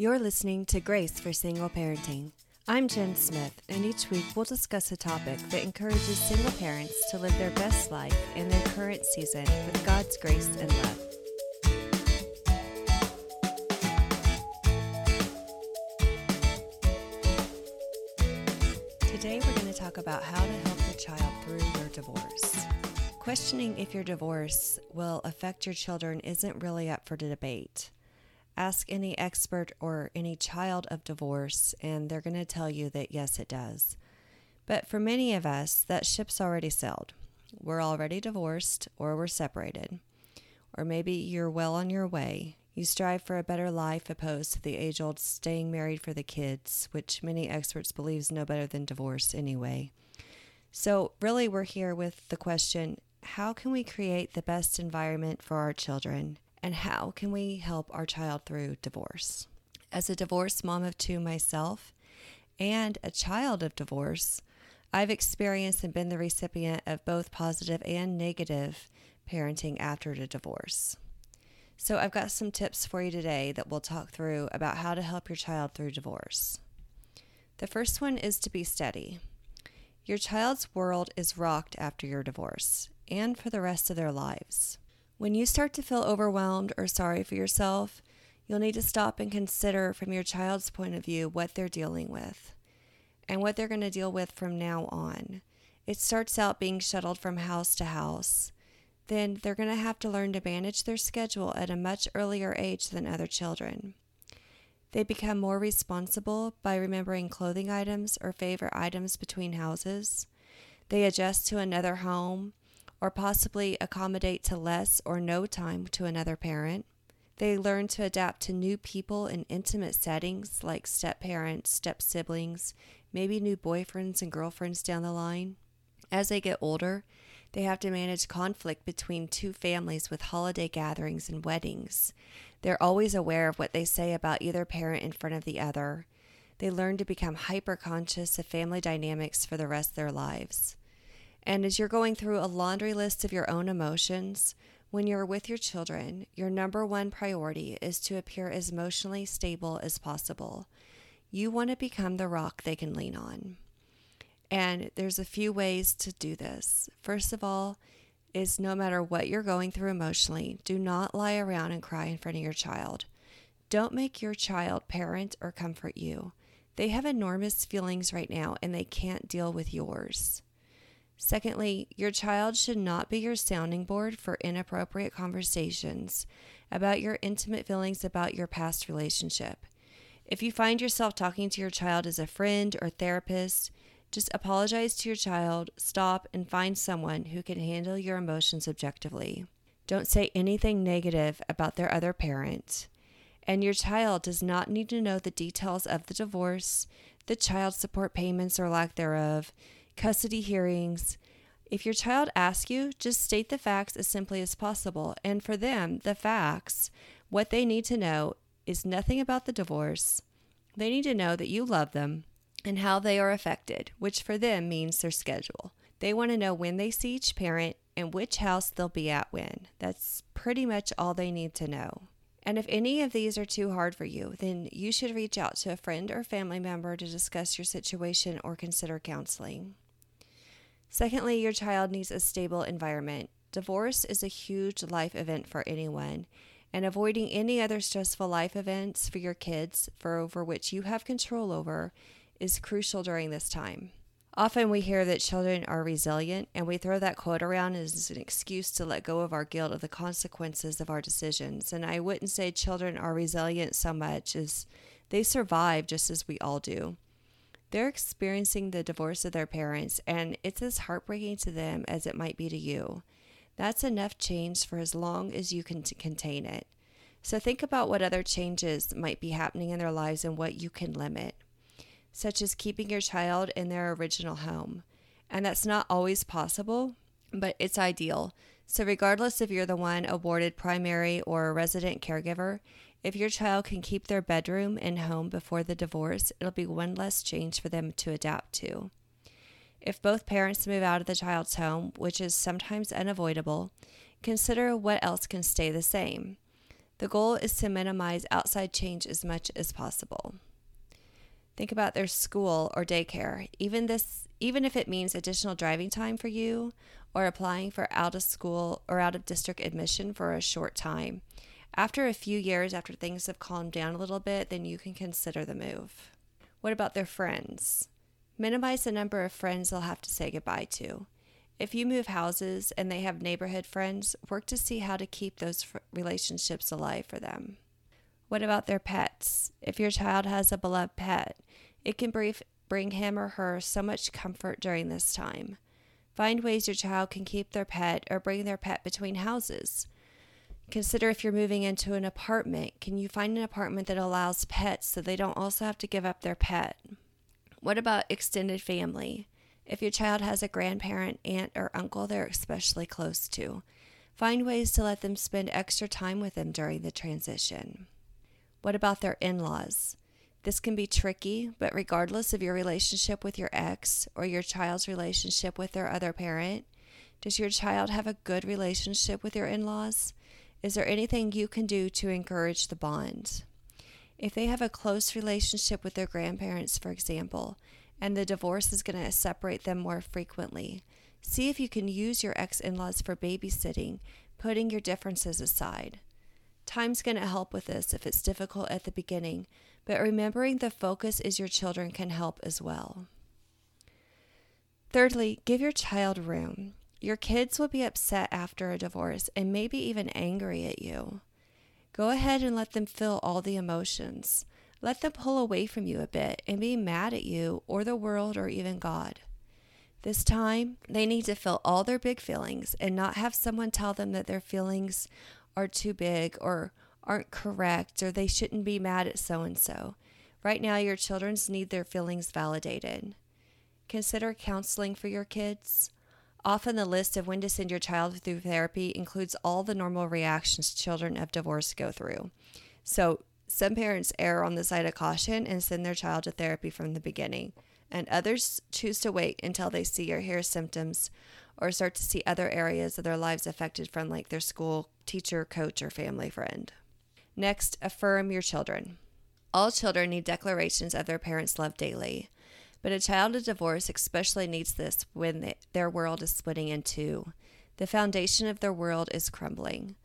You're listening to Grace for Single Parenting. I'm Jen Smith, and each week we'll discuss a topic that encourages single parents to live their best life in their current season with God's grace and love. Today we're going to talk about how to help your child through your divorce. Questioning if your divorce will affect your children isn't really up for debate. Ask any expert or any child of divorce, and they're going to tell you that yes, it does. But for many of us, that ship's already sailed. We're already divorced or we're separated. Or maybe you're well on your way. You strive for a better life opposed to the age old staying married for the kids, which many experts believe is no better than divorce anyway. So, really, we're here with the question how can we create the best environment for our children? And how can we help our child through divorce? As a divorced mom of two myself and a child of divorce, I've experienced and been the recipient of both positive and negative parenting after a divorce. So, I've got some tips for you today that we'll talk through about how to help your child through divorce. The first one is to be steady. Your child's world is rocked after your divorce and for the rest of their lives. When you start to feel overwhelmed or sorry for yourself, you'll need to stop and consider from your child's point of view what they're dealing with and what they're going to deal with from now on. It starts out being shuttled from house to house then they're going to have to learn to manage their schedule at a much earlier age than other children. They become more responsible by remembering clothing items or favorite items between houses. They adjust to another home or possibly accommodate to less or no time to another parent. They learn to adapt to new people in intimate settings like step parents, step siblings, maybe new boyfriends and girlfriends down the line. As they get older, they have to manage conflict between two families with holiday gatherings and weddings. They're always aware of what they say about either parent in front of the other. They learn to become hyper conscious of family dynamics for the rest of their lives. And as you're going through a laundry list of your own emotions, when you're with your children, your number one priority is to appear as emotionally stable as possible. You want to become the rock they can lean on. And there's a few ways to do this. First of all, is no matter what you're going through emotionally, do not lie around and cry in front of your child. Don't make your child parent or comfort you. They have enormous feelings right now and they can't deal with yours. Secondly, your child should not be your sounding board for inappropriate conversations about your intimate feelings about your past relationship. If you find yourself talking to your child as a friend or therapist, just apologize to your child, stop, and find someone who can handle your emotions objectively. Don't say anything negative about their other parent. And your child does not need to know the details of the divorce, the child support payments or lack thereof, custody hearings. If your child asks you, just state the facts as simply as possible. And for them, the facts, what they need to know is nothing about the divorce. They need to know that you love them, and how they are affected, which for them means their schedule. They want to know when they see each parent and which house they'll be at when. That's pretty much all they need to know. And if any of these are too hard for you, then you should reach out to a friend or family member to discuss your situation or consider counseling. Secondly, your child needs a stable environment. Divorce is a huge life event for anyone, and avoiding any other stressful life events for your kids for over which you have control over is crucial during this time. Often we hear that children are resilient, and we throw that quote around as an excuse to let go of our guilt of the consequences of our decisions. And I wouldn't say children are resilient so much as they survive just as we all do. They're experiencing the divorce of their parents, and it's as heartbreaking to them as it might be to you. That's enough change for as long as you can contain it. So think about what other changes might be happening in their lives and what you can limit such as keeping your child in their original home. And that's not always possible, but it's ideal. So, regardless if you're the one awarded primary or resident caregiver, if your child can keep their bedroom and home before the divorce, it'll be one less change for them to adapt to. If both parents move out of the child's home, which is sometimes unavoidable, consider what else can stay the same. The goal is to minimize outside change as much as possible. Think about their school or daycare. Even this even if it means additional driving time for you or applying for out of school or out of district admission for a short time. After a few years after things have calmed down a little bit, then you can consider the move. What about their friends? Minimize the number of friends they'll have to say goodbye to. If you move houses and they have neighborhood friends, work to see how to keep those relationships alive for them. What about their pets? If your child has a beloved pet, it can brief, bring him or her so much comfort during this time. Find ways your child can keep their pet or bring their pet between houses. Consider if you're moving into an apartment, can you find an apartment that allows pets so they don't also have to give up their pet? What about extended family? If your child has a grandparent, aunt, or uncle they're especially close to, find ways to let them spend extra time with them during the transition. What about their in laws? This can be tricky, but regardless of your relationship with your ex or your child's relationship with their other parent, does your child have a good relationship with your in laws? Is there anything you can do to encourage the bond? If they have a close relationship with their grandparents, for example, and the divorce is going to separate them more frequently. See if you can use your ex in laws for babysitting, putting your differences aside. Time's going to help with this if it's difficult at the beginning, but remembering the focus is your children can help as well. Thirdly, give your child room. Your kids will be upset after a divorce and maybe even angry at you. Go ahead and let them feel all the emotions. Let them pull away from you a bit and be mad at you or the world or even God. This time, they need to feel all their big feelings and not have someone tell them that their feelings are too big or aren't correct or they shouldn't be mad at so and so. Right now, your children's need their feelings validated. Consider counseling for your kids. Often, the list of when to send your child through therapy includes all the normal reactions children of divorce go through. So, some parents err on the side of caution and send their child to therapy from the beginning, and others choose to wait until they see or hear symptoms or start to see other areas of their lives affected from, like their school, teacher, coach, or family friend. Next, affirm your children. All children need declarations of their parents' love daily, but a child of divorce especially needs this when their world is splitting in two. The foundation of their world is crumbling.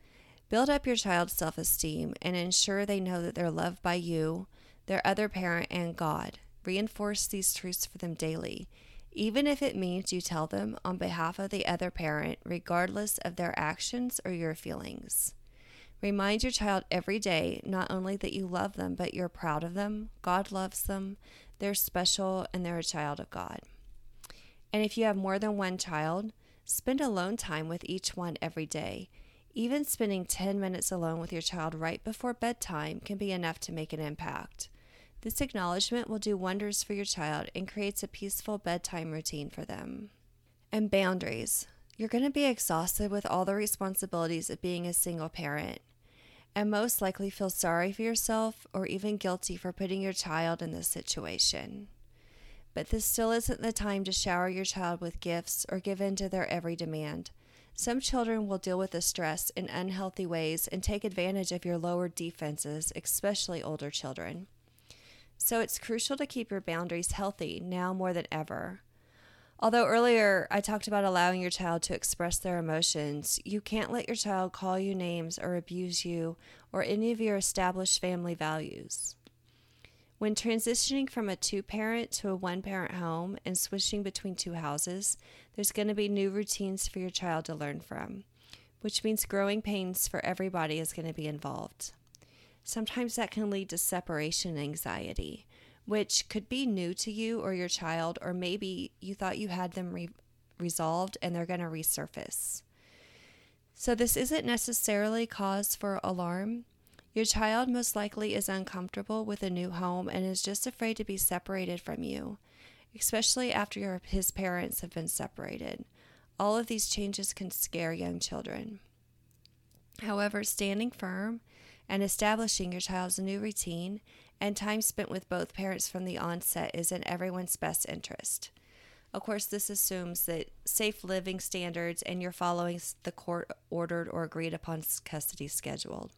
Build up your child's self esteem and ensure they know that they're loved by you, their other parent, and God. Reinforce these truths for them daily, even if it means you tell them on behalf of the other parent, regardless of their actions or your feelings. Remind your child every day not only that you love them, but you're proud of them, God loves them, they're special, and they're a child of God. And if you have more than one child, spend alone time with each one every day even spending 10 minutes alone with your child right before bedtime can be enough to make an impact. This acknowledgement will do wonders for your child and creates a peaceful bedtime routine for them. And boundaries. You're going to be exhausted with all the responsibilities of being a single parent, and most likely feel sorry for yourself or even guilty for putting your child in this situation. But this still isn't the time to shower your child with gifts or give in to their every demand. Some children will deal with the stress in unhealthy ways and take advantage of your lowered defenses, especially older children. So it's crucial to keep your boundaries healthy now more than ever. Although earlier I talked about allowing your child to express their emotions, you can't let your child call you names or abuse you or any of your established family values. When transitioning from a two parent to a one parent home and switching between two houses, there's going to be new routines for your child to learn from, which means growing pains for everybody is going to be involved. Sometimes that can lead to separation anxiety, which could be new to you or your child, or maybe you thought you had them re- resolved and they're going to resurface. So, this isn't necessarily cause for alarm your child most likely is uncomfortable with a new home and is just afraid to be separated from you, especially after your, his parents have been separated. All of these changes can scare young children. However, standing firm and establishing your child's new routine and time spent with both parents from the onset is in everyone's best interest. Of course, this assumes that safe living standards and you're following the court ordered or agreed upon custody schedule.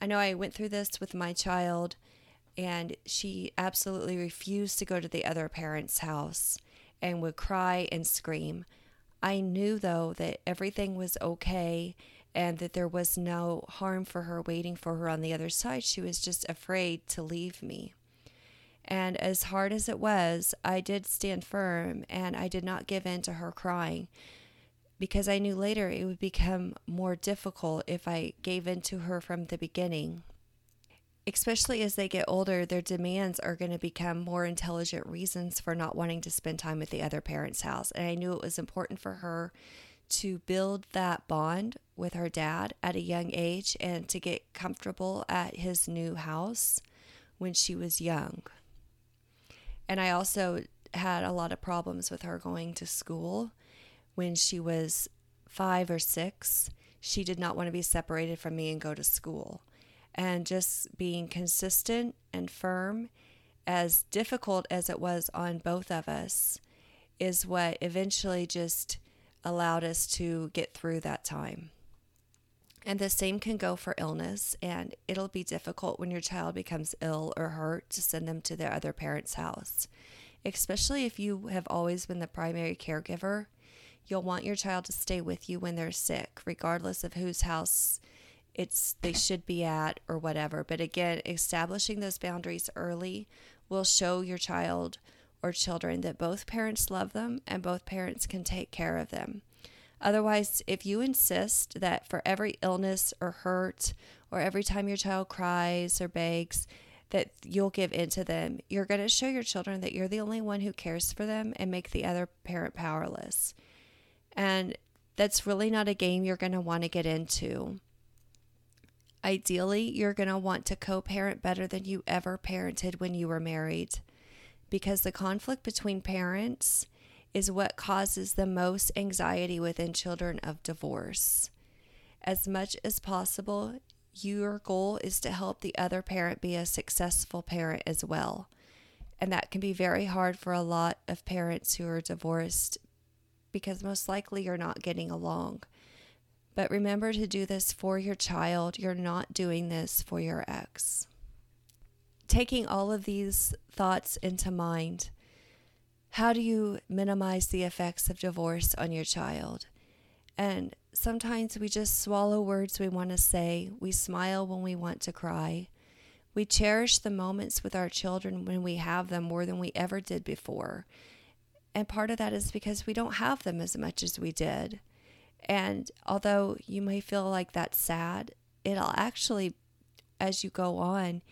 I know I went through this with my child, and she absolutely refused to go to the other parent's house and would cry and scream. I knew, though, that everything was okay and that there was no harm for her waiting for her on the other side. She was just afraid to leave me. And as hard as it was, I did stand firm and I did not give in to her crying because I knew later it would become more difficult if I gave in to her from the beginning. Especially as they get older, their demands are going to become more intelligent reasons for not wanting to spend time at the other parent's house. And I knew it was important for her to build that bond with her dad at a young age and to get comfortable at his new house when she was young. And I also had a lot of problems with her going to school when she was five or six. She did not want to be separated from me and go to school. And just being consistent and firm, as difficult as it was on both of us, is what eventually just allowed us to get through that time. And the same can go for illness, and it'll be difficult when your child becomes ill or hurt to send them to their other parent's house. Especially if you have always been the primary caregiver, you'll want your child to stay with you when they're sick, regardless of whose house it's they should be at or whatever. But again, establishing those boundaries early will show your child or children that both parents love them and both parents can take care of them. Otherwise, if you insist that for every illness or hurt, or every time your child cries or begs, that you'll give in to them, you're going to show your children that you're the only one who cares for them and make the other parent powerless. And that's really not a game you're going to want to get into. Ideally, you're going to want to co parent better than you ever parented when you were married because the conflict between parents is what causes the most anxiety within children of divorce. As much as possible, your goal is to help the other parent be a successful parent as well. And that can be very hard for a lot of parents who are divorced because most likely you're not getting along. But remember to do this for your child. You're not doing this for your ex. Taking all of these thoughts into mind, how do you minimize the effects of divorce on your child? And sometimes we just swallow words we want to say. We smile when we want to cry. We cherish the moments with our children when we have them more than we ever did before. And part of that is because we don't have them as much as we did. And although you may feel like that's sad, it'll actually, as you go on,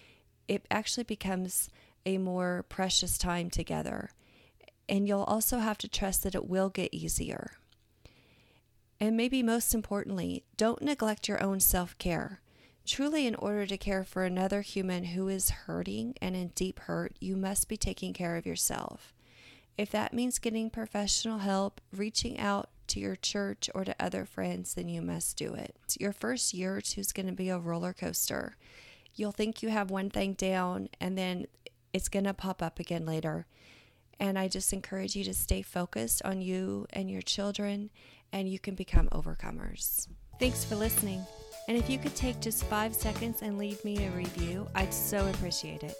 it actually becomes a more precious time together. And you'll also have to trust that it will get easier. And maybe most importantly, don't neglect your own self care. Truly, in order to care for another human who is hurting and in deep hurt, you must be taking care of yourself. If that means getting professional help, reaching out to your church or to other friends, then you must do it. Your first year or two is going to be a roller coaster. You'll think you have one thing down, and then it's going to pop up again later. And I just encourage you to stay focused on you and your children, and you can become overcomers. Thanks for listening. And if you could take just five seconds and leave me a review, I'd so appreciate it.